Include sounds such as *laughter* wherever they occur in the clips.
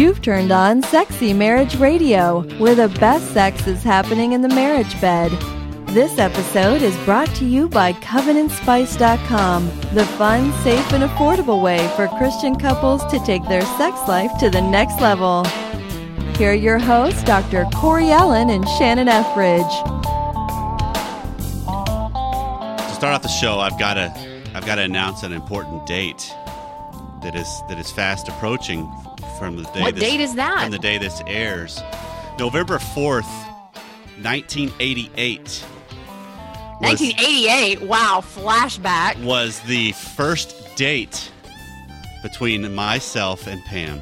You've turned on Sexy Marriage Radio, where the best sex is happening in the marriage bed. This episode is brought to you by CovenantSpice.com, the fun, safe, and affordable way for Christian couples to take their sex life to the next level. Here are your hosts, Dr. Corey Allen and Shannon Ethridge. To start off the show, I've got to I've got to announce an important date that is that is fast approaching from the day What this, date is that? from the day this airs. November 4th, nineteen eighty-eight. 1988. Wow, flashback. was the first date between myself and Pam.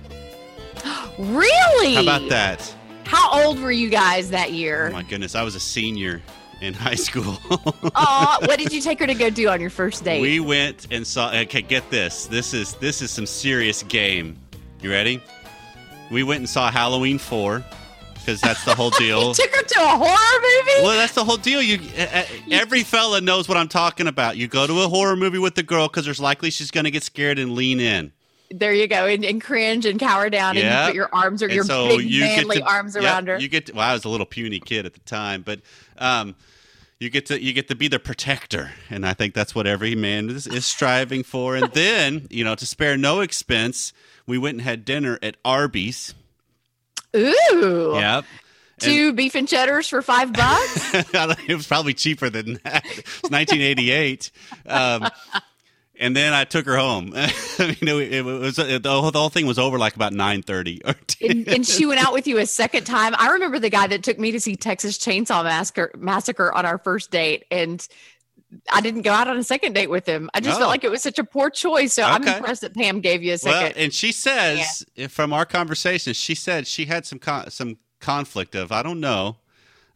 *gasps* Really? How about that? How old were you guys that Oh year? my goodness, I was a senior in high school. Aw, *laughs* what did you take her to go do on your first date? We went and saw. Okay, get this. This is this is some serious game. You ready? We went and saw Halloween four because that's the whole *laughs* deal. you took her to a horror movie? well, that's the whole deal. You uh, uh, every fella knows what I'm talking about. You go to a horror movie with the girl because there's likely she's going to get scared and lean in. There you go, and, and cringe and cower down, and you put your arms or your so big you manly to- arms yep, around her. You get. To, well, I was a little puny kid at the time, but um, you get to you get to be the protector, and I think that's what every man is, is striving for. And then, you know, to spare no expense, we went and had dinner at Arby's. Ooh, Yep. two beef and cheddars for five bucks. *laughs* it was probably cheaper than that. It's 1988. Um, and then I took her home. *laughs* I mean, it, it was the whole, the whole thing was over like about 9:30 or 10. and, and she went out with you a second time. I remember the guy that took me to see Texas Chainsaw Massacre, Massacre on our first date, and I didn't go out on a second date with him. I just Oh. felt like it was such a poor choice. So I'm impressed that Pam gave you a Well, second. and she says eh, from our conversation, she said she had some con- some conflict of I don't know,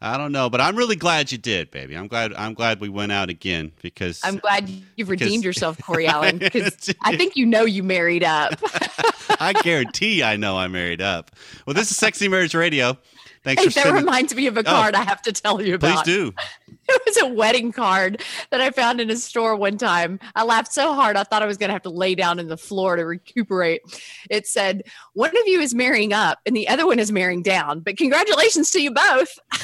I don't know, but I'm really glad you did, baby. I'm glad I'm glad we went out again because I'm glad you've redeemed yourself, Corey Allen, *laughs* because I think you know you married up. *laughs* I guarantee I know I married up. Well, this is Sexy Marriage Radio. Thanks Hey, for that spending. reminds me of a oh. card I have to tell you about. Please do. *laughs* It was a wedding card that I found in a store one time. I laughed so hard I thought I was going to have to lay down in the floor to recuperate. It said, "One of you is marrying up, and the other one is marrying down. But congratulations to you both." *laughs*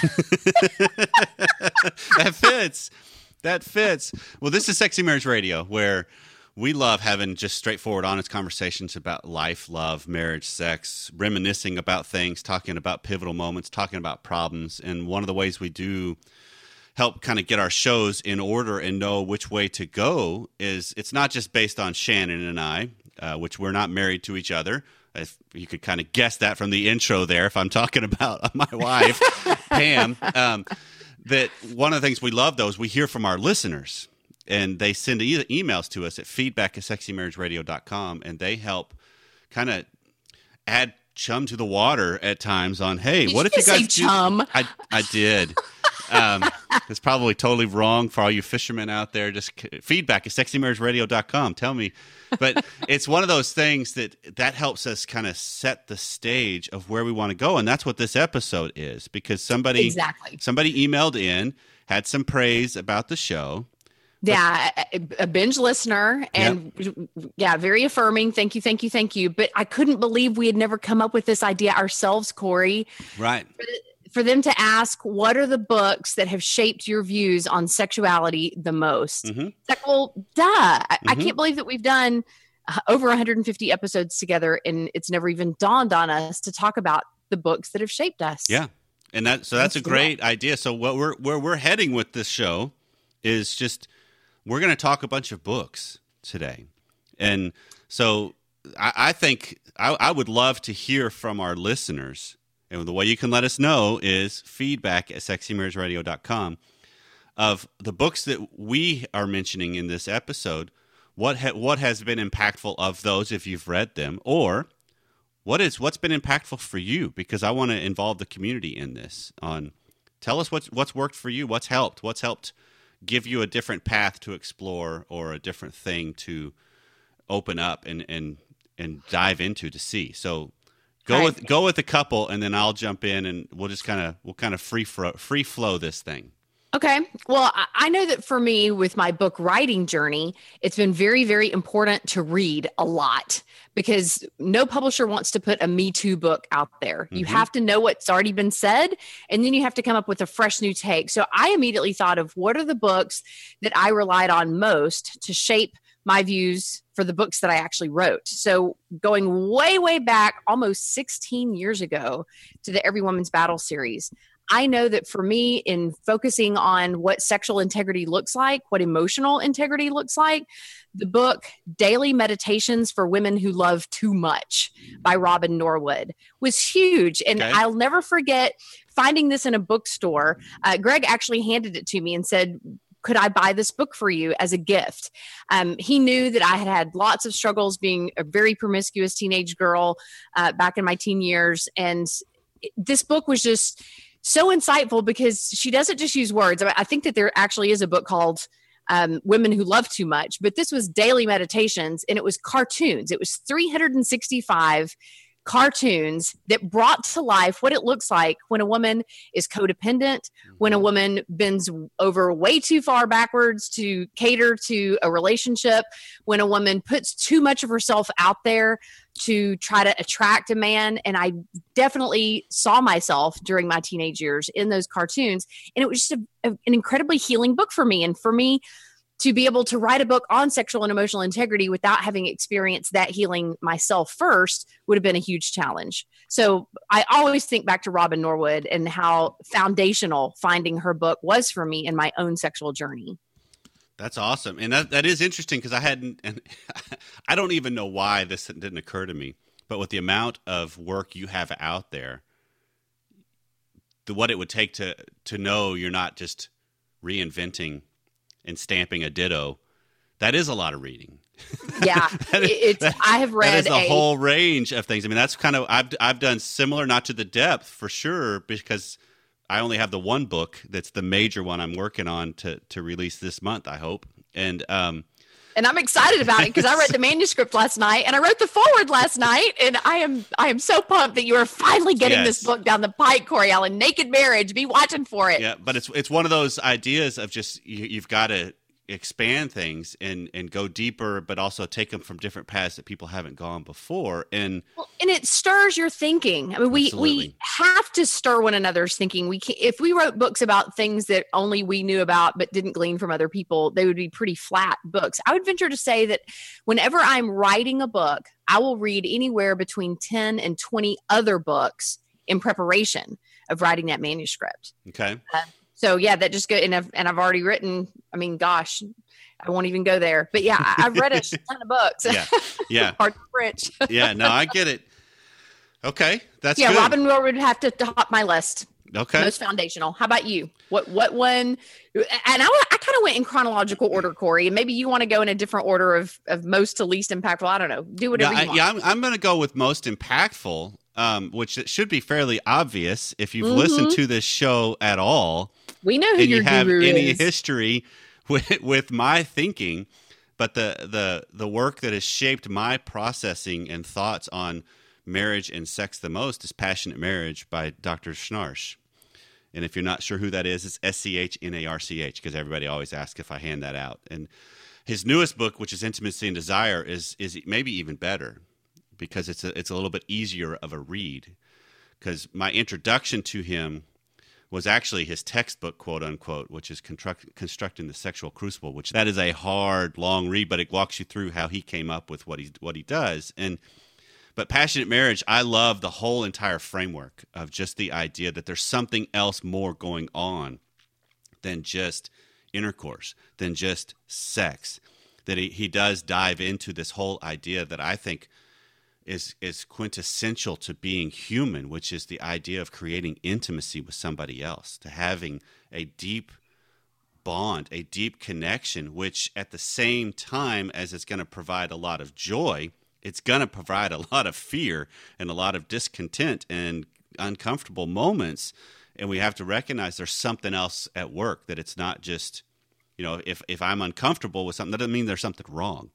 that fits. That fits. Well, this is Sexy Marriage Radio, where we love having just straightforward, honest conversations about life, love, marriage, sex, reminiscing about things, talking about pivotal moments, talking about problems. And one of the ways we do help kind of get our shows in order and know which way to go is it's not just based on Shannon and I, uh, which we're not married to each other. If you could kind of guess that from the intro there, if I'm talking *laughs* about my wife, *laughs* Pam, um, that one of the things we love though is we hear from our listeners and they send e- emails to us at feedback at sexymarriageradio.com and they help kind of add chum to the water at times on hey Did what if you guys do- chum? I, I did um, it's probably totally wrong for all you fishermen out there just feedback at sexymarriageradio.com tell me but it's one of those things that that helps us kind of set the stage of where we want to go and that's what this episode is because somebody Exactly. somebody emailed in had some praise about the show Yeah, a, a binge listener, and yeah, very affirming. Thank you, thank you, thank you. But I couldn't believe we had never come up with this idea ourselves, Corey. right for them to ask what are the books that have shaped your views on sexuality the most Mhm. like well duh I, I Mhm. can't believe that we've done uh, over 150 episodes together and it's never even dawned on us to talk about the books that have shaped us Yeah. And that so that's a Let's great idea. So what we're where we're heading with this show is just we're going to talk a bunch of books today, and so I, I think I, I would love to hear from our listeners. And the way you can let us know is feedback at sexymarriageradio.com of the books that we are mentioning in this episode. What ha- what has been impactful of those if you've read them, or what is what's been impactful for you? Because i want to involve the community in this on tell us what's what's worked for you what's helped what's helped give you a different path to explore or a different thing to open up and and and dive into to see. So go with go with a couple and then i'll jump in and we'll just kind of we'll kind of free fro- free flow this thing Okay. Well, I know that for me, with my book writing journey, it's been very, very important to read a lot because no publisher wants to put a Me Too book out there. Mm-hmm. You have to know what's already been said, and then you have to come up with a fresh new take. So I immediately thought of what are the books that I relied on most to shape my views for the books that I actually wrote. So going way, way back, almost 16 years ago, to the Every Woman's Battle series, I know that for me, in focusing on what sexual integrity looks like, what emotional integrity looks like, the book Daily Meditations for Women Who Love Too Much by Robin Norwood was huge. And okay. I'll never forget finding this in a bookstore. Uh, Greg actually handed it to me and said, could I buy this book for you as a gift? Um, he knew that I had had lots of struggles being a very promiscuous teenage girl uh, back in my teen years. And this book was just so insightful because she doesn't just use words. I think that there actually is a book called um, Women Who Love Too Much, but this was daily meditations and it was cartoons. It was 365 cartoons that brought to life what it looks like when a woman is codependent, when a mm-hmm. woman bends over way too far backwards to cater to a relationship, when a woman puts too much of herself out there to try to attract a man. And I definitely saw myself during my teenage years in those cartoons. And it was just a, a, an incredibly healing book for me. And for me, to be able to write a book on sexual and emotional integrity without having experienced that healing myself first would have been a huge challenge. So I always think back to Robin Norwood and how foundational finding her book was for me in my own sexual journey. That's awesome, and that that is interesting because I hadn't, and *laughs* I don't even know why this didn't occur to me. But with the amount of work you have out there, the what it would take to to know you're not just reinventing and stamping a ditto, that is a lot of reading. *laughs* Yeah, it's. That, I have read that is a, a whole range of things. I mean, that's kind of I've I've done similar, not to the depth for sure, because I only have the one book that's the major one I'm working on to to release this month. I hope, and um, and I'm excited about it because I read the manuscript last night and I wrote the forward last night, and I am I am so pumped that you are finally getting yes. this book down the pike, Corey Allen. Naked Marriage, be watching for it. Yeah, but it's it's one of those ideas of just you, you've got to expand things and and go deeper but also take them from different paths that people haven't gone before. And well, and it stirs your thinking. I mean we absolutely. we have to stir one another's thinking. We can, if we wrote books about things that only we knew about but didn't glean from other people they would be pretty flat books. I would venture to say that whenever i'm writing a book i will read anywhere between 10 and 20 other books in preparation of writing that manuscript. Okay. Uh, so yeah, that just go and I've and I've already written. I mean, gosh, I won't even go there. But yeah, I, have read a *laughs* ton of books. Yeah, yeah, *laughs* hard rich. yeah, no, I get it. Okay, that's yeah. Good. Robin would have to top my list. Okay, most foundational. How about you? What what one? And I I kind of went in chronological order, Corey. And maybe you want to go in a different order of of most to least impactful. I don't know. Do whatever no, you want. Yeah, I'm, I'm going to go with most impactful. Um, which should be fairly obvious if you've mm-hmm. listened to this show at all. We know who and your you have guru any is. history with, with my thinking, but the the the work that has shaped my processing and thoughts on marriage and sex the most is Passionate Marriage by Dr. Schnarch. And if you're not sure who that is, it's S C H N A R C H because everybody always asks if I hand that out. And his newest book, which is Intimacy and Desire, is is maybe even better because it's a, it's a little bit easier of a read. Because my introduction to him was actually his textbook, quote unquote, which is construct, constructing the sexual crucible. Which that is a hard, long read, but it walks you through how he came up with what he what he does. And but passionate marriage, I love the whole entire framework of just the idea that there's something else more going on than just intercourse, than just sex. That he, he does dive into this whole idea that I think is is quintessential to being human, which is the idea of creating intimacy with somebody else, to having a deep bond, a deep connection, which at the same time as it's going to provide a lot of joy, it's going to provide a *laughs* lot of fear and a lot of discontent and uncomfortable moments. And we have to recognize there's something else at work, that it's not just, you know, if, if I'm uncomfortable with something, that doesn't mean there's something wrong.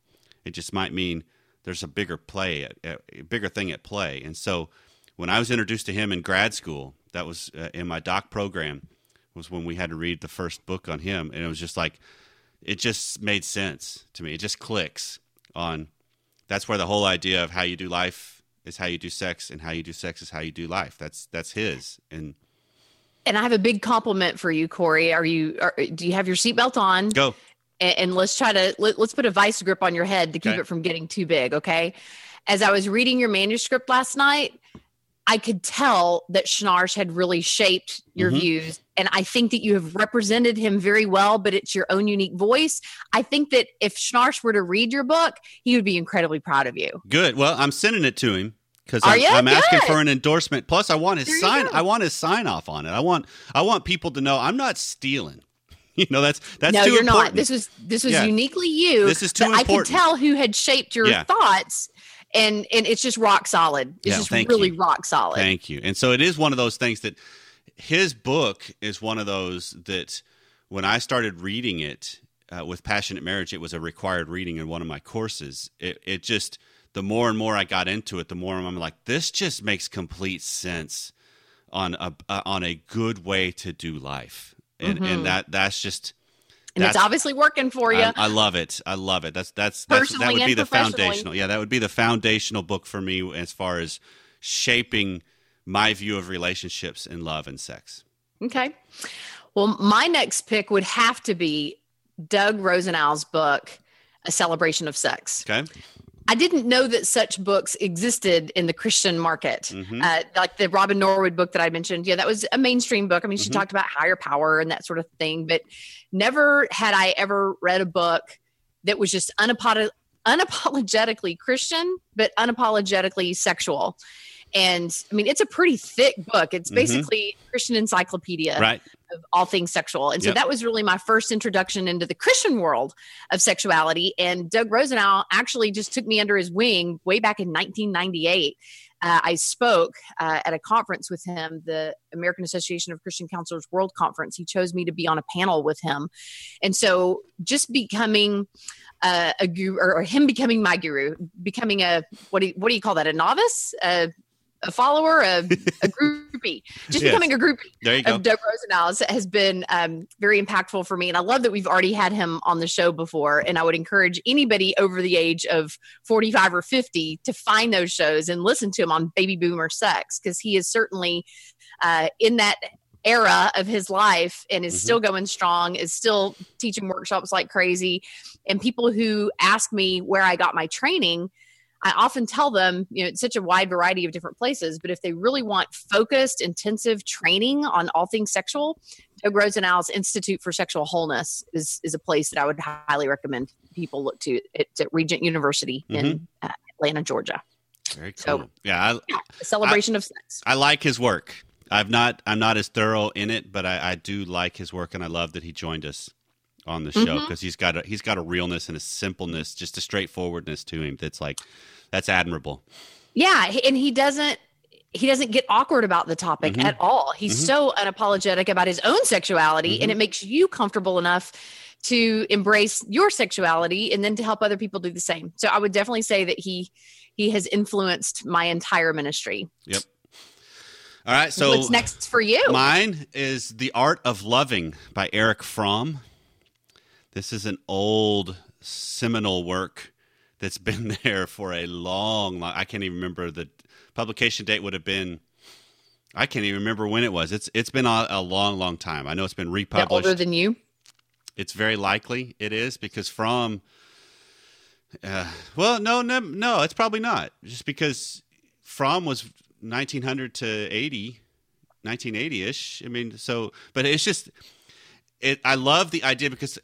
It just might mean there's a bigger play, a bigger thing at play. And so when I was introduced to him in grad school, that was uh, in my doc program, was when we had to read the first book on him, and it was just like it just made sense to me. It just clicks on. That's where the whole idea of how you do life is how you do sex, and how you do sex is how you do life. That's that's his, and And I have a big compliment for you, Corey. Are you? Are, do you have your seatbelt on? go. And, and let's try to let, us put a vice grip on your head to keep Okay. it from getting too big okay as i was reading your manuscript last night i could tell that schnarch had really shaped your Mhm. views and i think that you have represented him very well but it's your own unique voice i think that if schnarch were to read your book he would be incredibly proud of you Good. Well, I'm sending it to him because I'm. I'm asking Good. for an endorsement. Plus, I want his There sign. I want his sign off on it. I want I want people to know I'm not stealing. *laughs* You know, that's that's no too you're important. not this was this was Yeah. uniquely you This is too but i could tell who had shaped your Yeah. thoughts and and it's just rock solid it's Yeah, just really you. rock solid Thank you. And so it is one of those things that his book is one of those that when I started reading it uh, with Passionate Marriage, it was a required reading in one of my courses. It, it just, the more and more I got into it, the more I'm like, this just makes complete sense on a uh, on a good way to do life, and Mhm. and that that's just and it's obviously working for you I, I love it. I love it. That's that's, that's that would be the foundational. Yeah, that would be the foundational book for me as far as shaping my view of relationships and love and sex. Okay. Well, my next pick would have to be Doug Rosenau's book, A Celebration of Sex. Okay. I didn't know that such books existed in the Christian market. Mhm. Uh, like the Robin Norwood book that I mentioned. Yeah, that was a mainstream book. I mean, she Mhm. talked about higher power and that sort of thing, but never had I ever read a book that was just unapolo- unapologetically Christian, but unapologetically sexual. And I mean, it's a pretty thick book. It's Mhm. basically a Christian encyclopedia Right. of all things sexual. And so Yep. that was really my first introduction into the Christian world of sexuality. And Doug Rosenau actually just took me under his wing way back in 1998. Uh, I spoke uh, at a conference with him, the American Association of Christian Counselors World Conference. He chose me to be on a panel with him. And so just becoming uh, a guru, or, or him becoming my guru, becoming a, what do you, what do you call that? A novice? A, follower, a, a *laughs* groupie, just Yes. becoming a groupie There you go. of Doug Rosenau's has been um, very impactful for me. And I love that we've already had him on the show before. And I would encourage anybody over the age of 45 or 50 to find those shows and listen to him on baby boomer sex because he is certainly uh, in that era of his life and is Mhm. still going strong, is still teaching workshops like crazy. And people who ask me where I got my training, I often tell them, you know, it's such a wide variety of different places, but if they really want focused, intensive training on all things sexual, Doug Rosenau's Institute for Sexual Wholeness is, is a place that I would highly recommend people look to. It's at Regent University in uh, Atlanta, Georgia. Very so- cool. yeah, I, A celebration of sex. I like his work. I've not. I'm not as thorough in it, but I, I do like his work, and I love that he joined us on the show because he's got a he's got a realness and a simpleness, just a straightforwardness to him that's like that's admirable. Yeah, and he doesn't he doesn't get awkward about the topic Mhm. at all. He's Mhm. so unapologetic about his own sexuality and Mhm. it makes you comfortable enough to embrace your sexuality and then to help other people do the same. So I would definitely say that he he has influenced my entire ministry. Yep. All right, so What's next for you? Mine is The Art of Loving by Erich Fromm. This is an old seminal work that's *laughs* been there for a long, long I can't even remember the publication date would have been I can't even remember when it was. It's it's been a, a long, long time. I know it's been They're republished. older than you. it's very likely it is because from uh, well, no, no, no, it's probably not. Just because Fromm was 1900 to 80, 1980-ish. I mean, so, but it's just, it. I love the idea because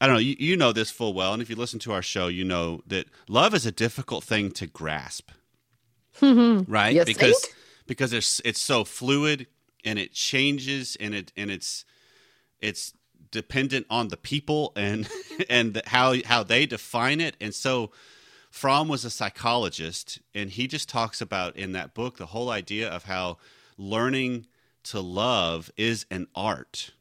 I don't know. You, you know this full well, and if you listen to our show, you know that love is a difficult thing to grasp, *laughs* right? You because think? because it's it's so fluid and it changes and it and it's it's dependent on the people and *laughs* and the, how how they define it and so Fromm was a psychologist and he just talks about in that book the whole idea of how learning to love is an art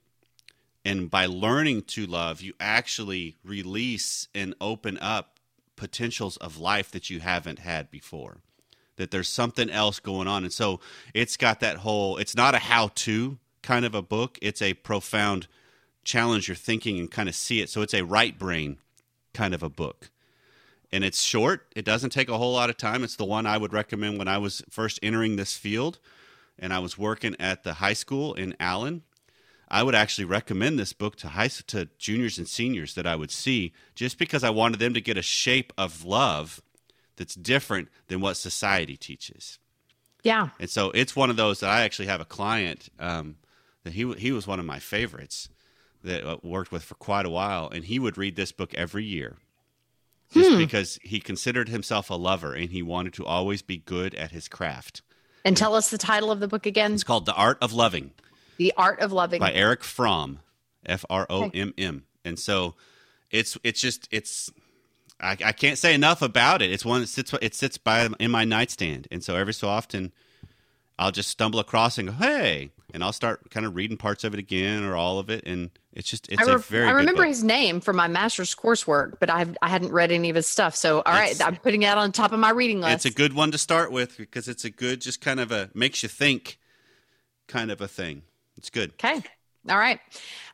and by learning to love you actually release and open up potentials of life that you haven't had before that there's something else going on and so it's got that whole it's not a how to kind of a book. It's a profound challenge your thinking and kind of see it. So it's a right brain kind of a book. And it's short. It doesn't take a whole lot of time. It's the one I would recommend when I was first entering this field and I was working at the high school in Allen. I would actually recommend this book to high to juniors and seniors that I would see just because I wanted them to get a shape of love that's different than what society teaches. Yeah. And so it's one of those that I actually have a client um, that he he was one of my favorites that I worked with for quite a while, and he would read this book every year. Just Hmm. because he considered himself a lover and he wanted to always be good at his craft. And tell us the title of the book again It's called The Art of Loving The Art of Loving. by Erich Fromm, F R O M M. And so it's it's just it's I, I can't say enough about it. It's one that sits it sits by in my nightstand, and so every so often I'll just stumble across and go, "Hey," and I'll start kind of reading parts of it again or all of it, and it's just it's re- a very I remember his name from my master's coursework, but I've, I hadn't read any of his stuff. So, all right, I'm putting that on top of my reading list. It's a good one to start with because it's a good, just kind of a makes you think, kind of a thing. It's good. Okay. All right.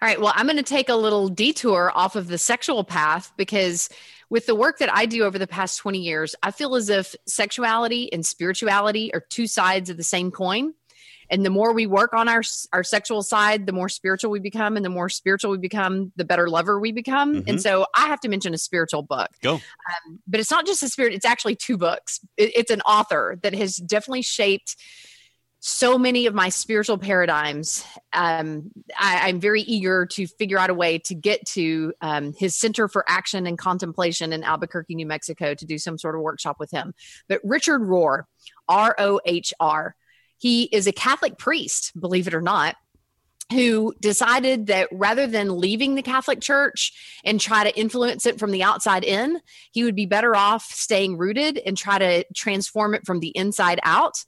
All right. Well, I'm going to take a little detour off of the sexual path because with the work that I do over the past 20 years, I feel as if sexuality and spirituality are two sides of the same coin. And the more we work on our our sexual side, the more spiritual we become, and the more spiritual we become, the better lover we become. Mhm. And so, I have to mention a spiritual book. Go. Um, but it's not just a spirit; it's actually two books. It, it's an author that has definitely shaped so many of my spiritual paradigms. Um, I, I'm very eager to figure out a way to get to um, his Center for Action and Contemplation in Albuquerque, New Mexico, to do some sort of workshop with him. But Richard Rohr, R O H R, he is a Catholic priest, believe it or not. Who decided that rather than leaving the Catholic Church and try to influence it from the outside in, he would be better off staying rooted and try to transform it from the inside out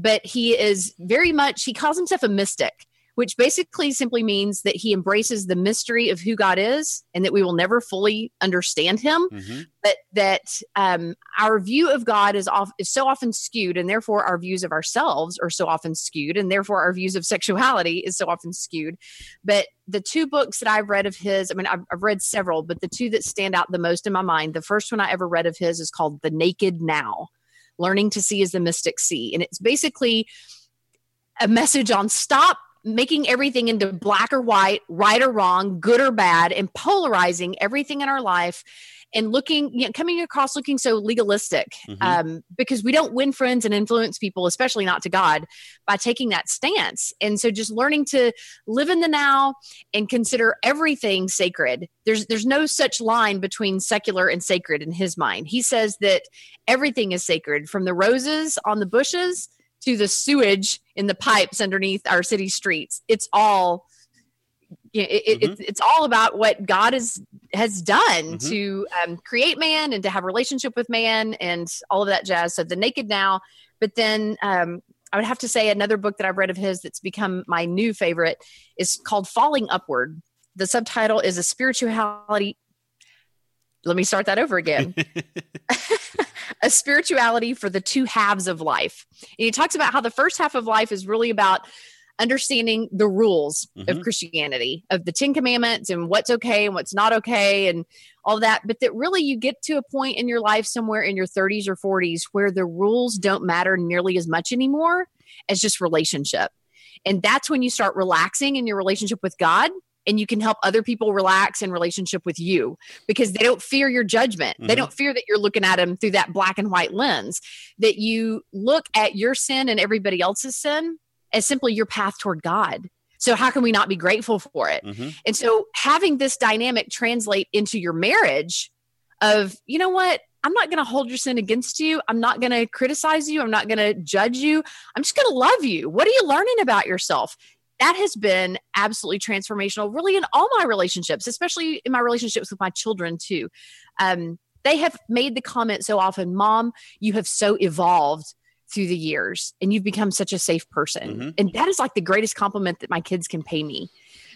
but he is very much he calls himself a mystic which basically simply means that he embraces the mystery of who god is and that we will never fully understand him hmm but that um, our view of god is, off, is so often skewed and therefore our views of ourselves are so often skewed and therefore our views of sexuality is so often skewed. But the two books that i've read of his i mean I've, I've read several but the two that stand out the most in my mind the first one i ever read of his is called the naked now learning to see is the mystic see and it's basically a message on stop making everything into black or white right or wrong good or bad and polarizing everything in our life and looking you know, coming across looking so legalistic Mhm. um, because we don't win friends and influence people especially not to god by taking that stance. And so just learning to live in the now and consider everything sacred. There's there's no such line between secular and sacred in his mind. He says that everything is sacred from the roses on the bushes to the sewage in the pipes underneath our city streets. It's all you know, it, it, it's, all about what God is, has done Mhm. to um, create man and to have a relationship with man and all of that jazz. So the naked now, but then um, I would have to say another book that I've read of his that's become my new favorite is called Falling Upward. The subtitle is a spirituality. *laughs* Let me start that over again *laughs* *laughs* a spirituality for the two halves of life. And he talks about how the first half of life is really about understanding the rules of Mhm. Christianity, of the Ten Commandments and what's okay and what's not okay and all that. But that really you get to a point in your life somewhere in your 30s or 40s where the rules don't matter nearly as much anymore as just relationship. And that's when you start relaxing in your relationship with God and you can help other people relax in relationship with you because they don't fear your judgment. They Mhm. don't fear that you're looking at them through that black and white lens, that you look at your sin and everybody else's sin as simply your path toward God. So, how can we not be grateful for it? Mhm. And so, having this dynamic translate into your marriage of, you know what? I'm not going to hold your sin against you. I'm not going to criticize you. I'm not going to judge you. I'm just going to love you. What are you learning about yourself? That has been absolutely transformational, really, in all my relationships, especially in my relationships with my children, too. Um, they have made the comment so often Mom, you have so evolved through the years and you've become such a safe person. Mhm. And that is like the greatest compliment that my kids can pay me.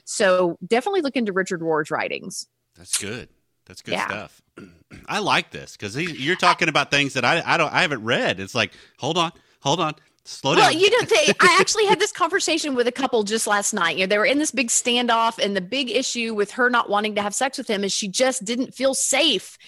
So definitely look into Richard Rohr's writings. That's good. That's good Yeah. stuff. *clears throat* I like this because you're talking about things that I, I don't I haven't read. It's like hold on, hold on. Slow Well, down. you know, they, *laughs* I actually had this conversation with a couple just last night. You know, they were in this big standoff, and the big issue with her not wanting to have sex with him is she just didn't feel safe.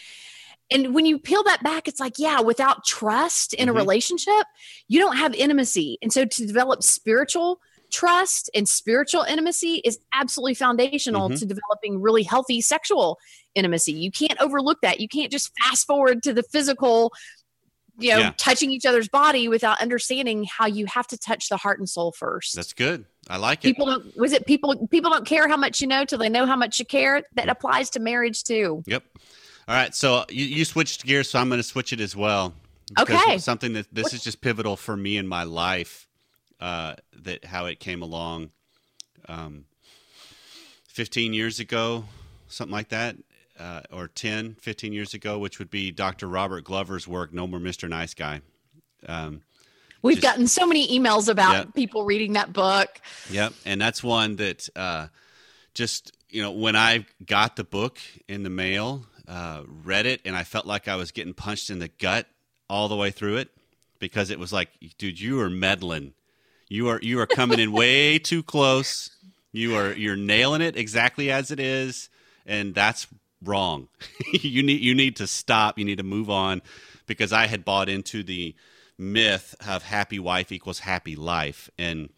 And when you peel that back, it's like, yeah, without trust in Mhm. a relationship, you don't have intimacy. And so to develop spiritual trust and spiritual intimacy is absolutely foundational Mhm. to developing really healthy sexual intimacy. You can't overlook that. You can't just fast forward to the physical you know, Yeah. touching each other's body without understanding how you have to touch the heart and soul first. That's good. I like it. people don't was it people people don't care how much you know till they know how much you care. That applies to marriage too. Yep. All right. So you, you switched gears, so I'm going to switch it as well. Okay. Something that this is just pivotal for me in my life. Uh, that how it came along. Um, 15 years ago, something like that, uh, or 10, 15 years ago, which would be Dr. Robert Glover's work, No More Mr. Nice Guy. Um, We've Just- gotten so many emails about Yep. people reading that book. Yep, and that's one that uh, just you know when I got the book in the mail, uh, read it, and I felt like I was getting punched in the gut all the way through it because it was like, dude, you are meddling, you are you are coming in way *laughs* too close, you are you're nailing it exactly as it is, and that's wrong. *laughs* you need you need to stop. You need to move on because I had bought into the myth of happy wife equals happy life and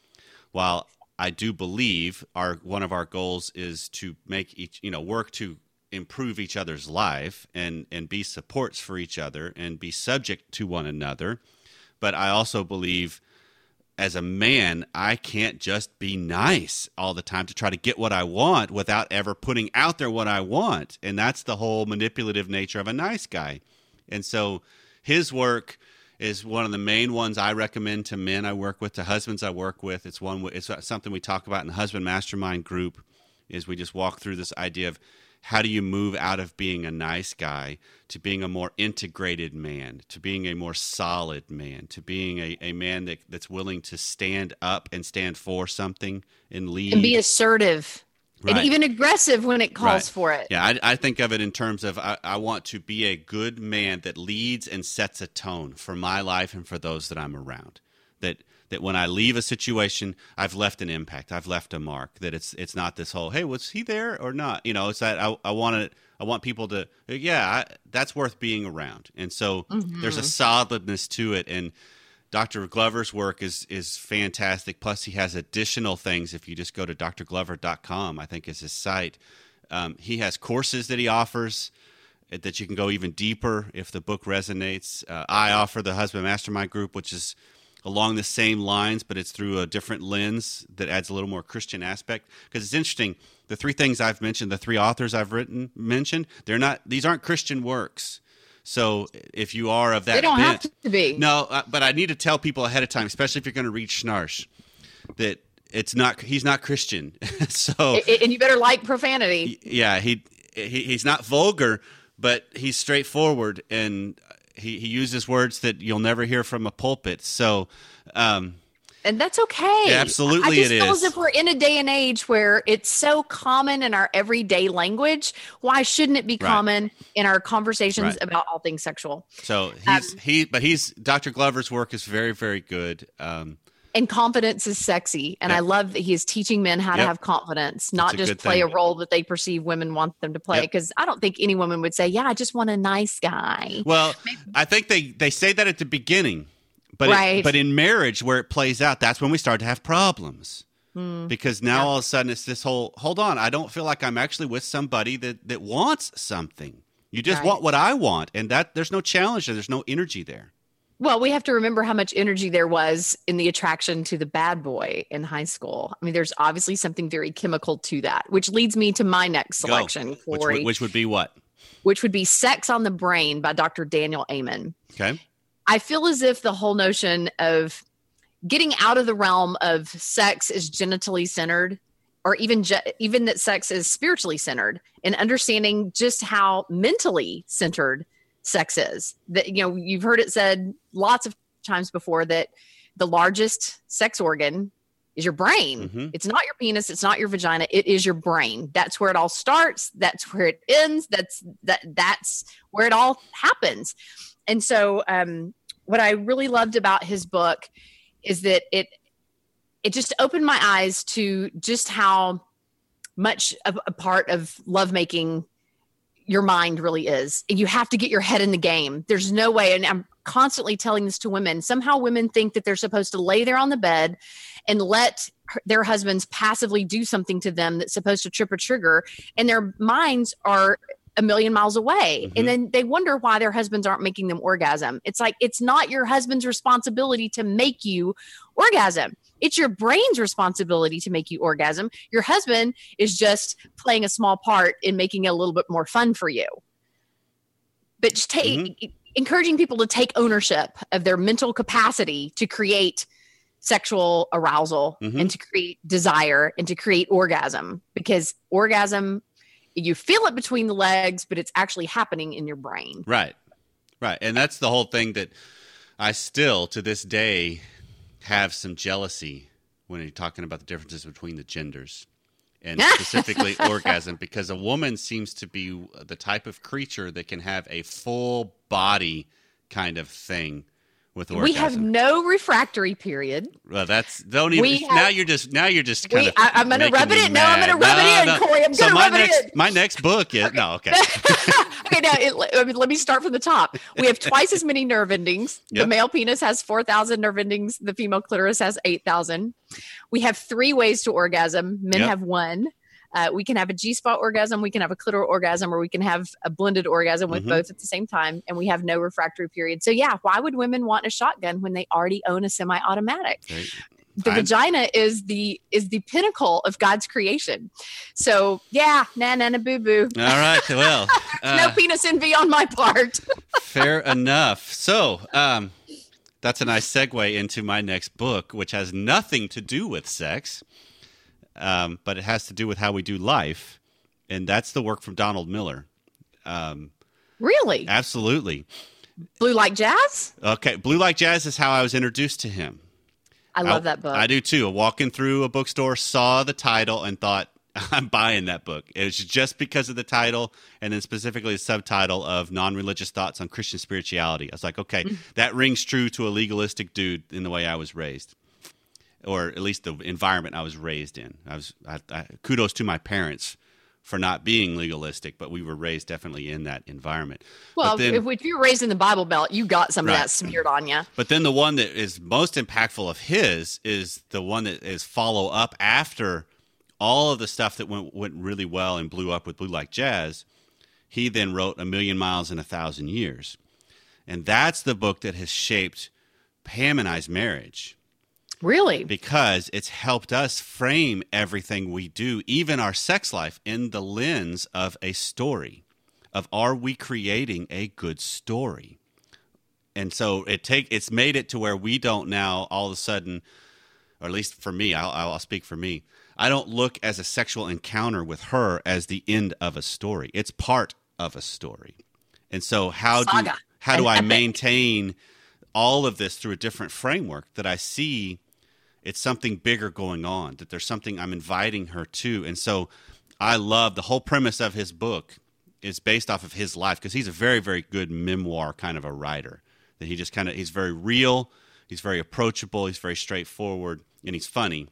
while I do believe our one of our goals is to make each you know work to improve each other's life and and be supports for each other and be subject to one another but I also believe as a man I can't just be nice all the time to try to get what I want without ever putting out there what I want and that's the whole manipulative nature of a nice guy and so his work is one of the main ones I recommend to men I work with, to husbands I work with. It's one. It's something we talk about in the husband mastermind group. Is we just walk through this idea of how do you move out of being a nice guy to being a more integrated man, to being a more solid man, to being a, a man that, that's willing to stand up and stand for something and lead And be assertive Right. and even aggressive when it calls Right. for it. Yeah, I, I think of it in terms of I, I want to be a good man that leads and sets a tone for my life and for those that I'm around. That when I leave a situation, I've left an impact. I've left a mark. That it's it's not this whole hey, was he there or not? You know, it's that I I want to I want people to yeah, I, that's worth being around. And so there's a solidness to it and. Dr. Glover's work is is fantastic. Plus, he has additional things. If you just go to drglover.com, I think is his site. Um, he has courses that he offers uh, that you can go even deeper if the book resonates. Uh, I offer the Husband Mastermind Group, which is along the same lines, but it's through a different lens that adds a little more Christian aspect. Because it's interesting, the three things I've mentioned, the three authors I've written mentioned, they're not; these aren't Christian works. So if you are of that, They don't bent, have to be. no, uh, but I need to tell people ahead of time, especially if you're going to read Schnarch, that it's not he's not Christian. *laughs* so And you better like profanity. yeah, he, he he's not vulgar, but he's straightforward and he, he uses words that you'll never hear from a pulpit. So um, And that's okay. Yeah, absolutely I just it feel is. as if we're in a day and age where it's so common in our everyday language. Why shouldn't it be Right. common in our conversations Right. about all things sexual? so he's he but he's Dr. Glover's work is very very good. Um, And confidence is sexy. And Yep. I love that he is teaching men how to have confidence, not just play thing. a role that they perceive women want them to play. Yep. Because I don't think any woman would say, Yeah, I just want a nice guy. well, I think they they say that at the beginning, but it- but in marriage where it plays out, that's when we start to have problems. Hmm. Because now all of a sudden it's this whole hold on, I don't feel like I'm actually with somebody that that wants something. You just Right. want what I want, and that there's no challenge there. There's no energy there. Well, we have to remember how much energy there was in the attraction to the bad boy in high school. I mean, there's obviously something very chemical to that, which leads me to my next selection, Which, Corey, would- which would be what? which would be Sex on the Brain by Dr. Daniel Amen. Okay. I feel as if the whole notion of getting out of the realm of sex is genitally centered or even even that sex is spiritually centered and understanding just how mentally centered sex is that you know you've heard it said lots of times before that the largest sex organ is your brain. Mhm. it's not your penis it's not your vagina it is your brain. That's where it all starts that's where it ends that's that that's where it all happens. And so um what i really loved about his book is that it it just opened my eyes to just how much of a part of lovemaking your mind really is. And you have to get your head in the game. There's no way. And I'm constantly telling this to women. Somehow women think that they're supposed to lay there on the bed and let their husbands passively do something to them that's supposed to trip a trigger. And their minds are a million miles away. Mhm. And then they wonder why their husbands aren't making them orgasm. It's like it's not your husband's responsibility to make you orgasm. It's your brain's responsibility to make you orgasm. Your husband is just playing a small part in making it a little bit more fun for you. But just take encouraging people to take ownership of their mental capacity to create sexual arousal Mhm. and to create desire and to create orgasm because orgasm you feel it between the legs but it's actually happening in your brain Right. Right. And that's the whole thing that I still to this day have some jealousy when you're talking about the differences between the genders and *laughs* specifically orgasm because a woman seems to be the type of creature that can have a full body kind of thing with orgasm. we have no refractory period well, that's don't even we now you're just now you're just kind we, of I, i'm gonna rub it in no i'm gonna rub No, it in no. corey i'm so gonna my rub next it in my next book is no okay *laughs* okay, now it, let, me- let me start from the top. We have twice as many nerve endings. *laughs* The male penis has 4,000 nerve endings. The female clitoris has 8,000. We have three ways to orgasm. Men Yep. have one. Uh, we can have a G spot orgasm, we can have a clitoral orgasm, or we can have a blended orgasm with Mhm. both at the same time. And we have no refractory period. So, yeah, why would women want a shotgun when they already own a semi automatic? Right. the I'm- vagina is the is the pinnacle of God's creation. So yeah, na na na boo boo. all right *laughs* well no uh, penis envy on my part. *laughs* Fair enough. So, um, that's a nice segue into my next book, which has nothing to do with sex, um, but it has to do with how we do life. And that's the work from Donald Miller. Um, really? absolutely. Blue like jazz? Okay. Blue Like Jazz is how I was introduced to him. I love that book. I do too. Walking through a bookstore, saw the title, and thought, *laughs* I'm buying that book. It was just because of the title, and then specifically the subtitle of Non Religious Thoughts on Christian Spirituality. I was like, okay, that rings true to a legalistic dude in the way I was raised, or at least the environment I was raised in. I was I, I, kudos to my parents for not being legalistic, but we were raised definitely in that environment. well, then- if, if you're raised in the Bible Belt, you got some of that smeared on you. But then the one that is most impactful of his is the one that is follow up after all of the stuff that went went really well and blew up with Blue Like Jazz. He then wrote A Million Miles in a Thousand Years. And that's the book that has shaped Pam and I's marriage Really? because it's helped us frame everything we do, even our sex life, in the lens of a story of are we creating a good story? And so it take it's made it to where we don't now all of a sudden, or at least for me, I'll, I'll speak for me. I don't look as a sexual encounter with her as the end of a story. It's part of a story. And so how do how do I maintain all of this through a different framework that I see it's something bigger going on, that there's something I'm inviting her to. And so I love the whole premise of his book is based off of his life because he's a very, very good memoir kind of a writer. That he just kind of he's very real, he's very approachable, he's very straightforward, and he's funny.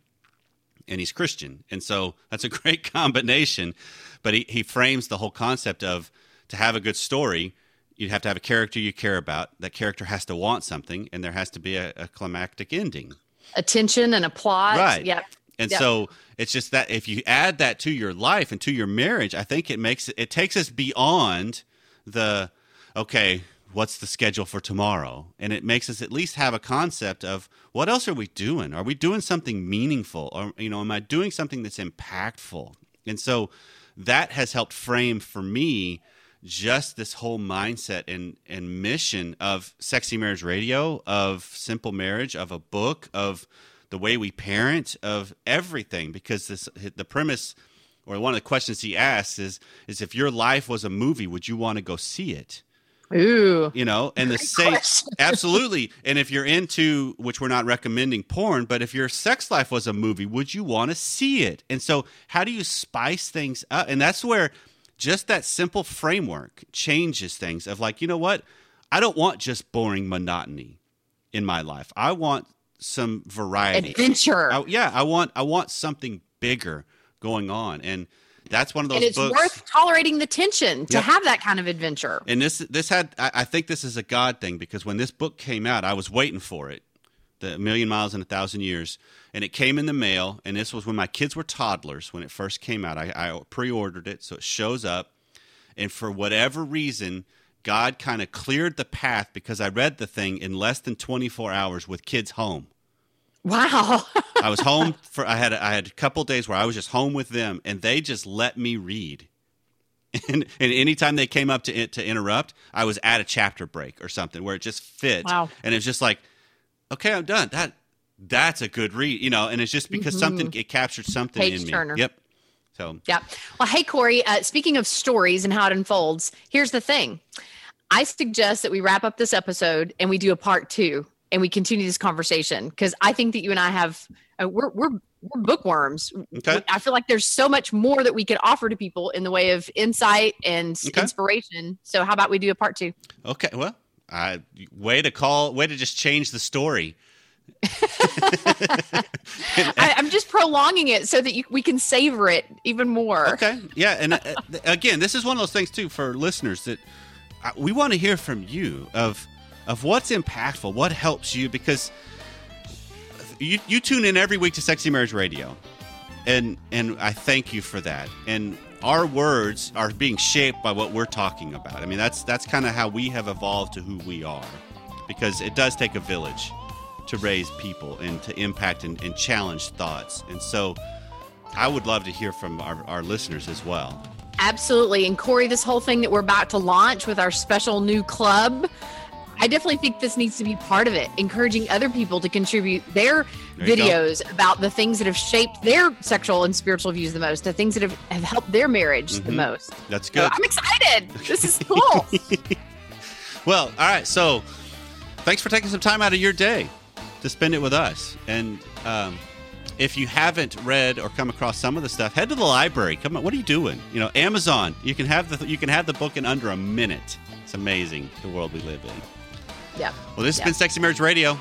And he's Christian. And so that's a *laughs* great combination. But he, he frames the whole concept of to have a good story, you have to have a character you care about. That character has to want something, and there has to be a, a climactic ending. Attention and applause. Right. Yep. And Yep. so it's just that if you add that to your life and to your marriage, I think it makes it, it takes us beyond the, okay, what's the schedule for tomorrow? And it makes us at least have a concept of what else are we doing? Are we doing something meaningful? Or, you know, am I doing something that's impactful? And so that has helped frame for me just this whole mindset and, and mission of sexy marriage radio of simple marriage of a book of the way we parent of everything. Because this the premise or one of the questions he asks is is if your life was a movie would you want to go see it? Ooh. you know and the same *laughs* absolutely. And if you're into which we're not recommending porn but if your sex life was a movie would you want to see it? And so how do you spice things up? And that's where just that simple framework changes things of like you know what i don't want just boring monotony in my life i want some variety. Adventure. I, yeah, I want I want something bigger going on, and that's one of those and it's books. worth tolerating the tension to Yep. have that kind of adventure. and this this had I, I think this is a God thing because when this book came out, I was waiting for it, the A Million Miles in a Thousand Years, and it came in the mail. And this was when my kids were toddlers when it first came out. I, I pre-ordered it, so it shows up, and for whatever reason. God kind of cleared the path because I read the thing in less than 24 hours with kids home. Wow. *laughs* I was home for I had I had a couple days where I was just home with them, and they just let me read. *laughs* And, and anytime they came up to to interrupt, I was at a chapter break or something where it just fit. Wow. And it's just like, okay, I'm done. That that's a good read, you know. And it's just because something it captured something Mm-hmm. Page in me. turner. Yep. So Yeah. Well, hey, Corey, uh, speaking of stories and how it unfolds, here's the thing. I suggest that we wrap up this episode and we do a part two and we continue this conversation because I think that you and I have, uh, we're, we're, we're bookworms. Okay. I feel like there's so much more that we could offer to people in the way of insight and Okay. inspiration. So, how about we do a part two? okay, well, I way to call, way to just change the story. *laughs* I, I'm just prolonging it so that you, we can savor it even more. Okay. Yeah, and uh, again, this is one of those things too for listeners that uh, we want to hear from you of of what's impactful, what helps you because you you tune in every week to Sexy Marriage Radio. And and I thank you for that. And our words are being shaped by what we're talking about. I mean, that's that's kind of how we have evolved to who we are. Because it does take a village to raise people and to impact and, and challenge thoughts. And so I would love to hear from our, our listeners as well. Absolutely. And Corey, this whole thing that we're about to launch with our special new club, I definitely think this needs to be part of it, encouraging other people to contribute their There you go. videos about the things that have shaped their sexual and spiritual views the most, the things that have, have helped their marriage the Mhm. most. That's So good. I'm excited. This is cool. *laughs* Well, all right. So thanks for taking some time out of your day to spend it with us. And um, if you haven't read or come across some of the stuff, head to the library. Come on, what are you doing? You know, Amazon. You can have the you can have the book in under a minute. It's amazing the world we live in. Yep. Well, this has Yeah. been Sexy Marriage Radio.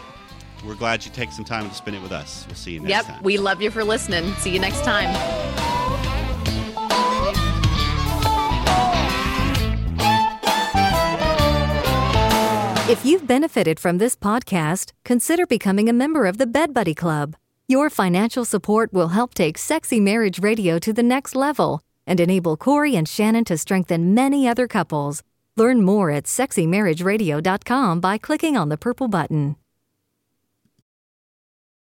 We're glad you take some time to spend it with us. We'll see you next Yep. time. Yep. We love you for listening. See you next time. If you've benefited from this podcast, consider becoming a member of the Bed Buddy Club. Your financial support will help take Sexy Marriage Radio to the next level and enable Corey and Shannon to strengthen many other couples. Learn more at sexymarriageradio.com by clicking on the purple button.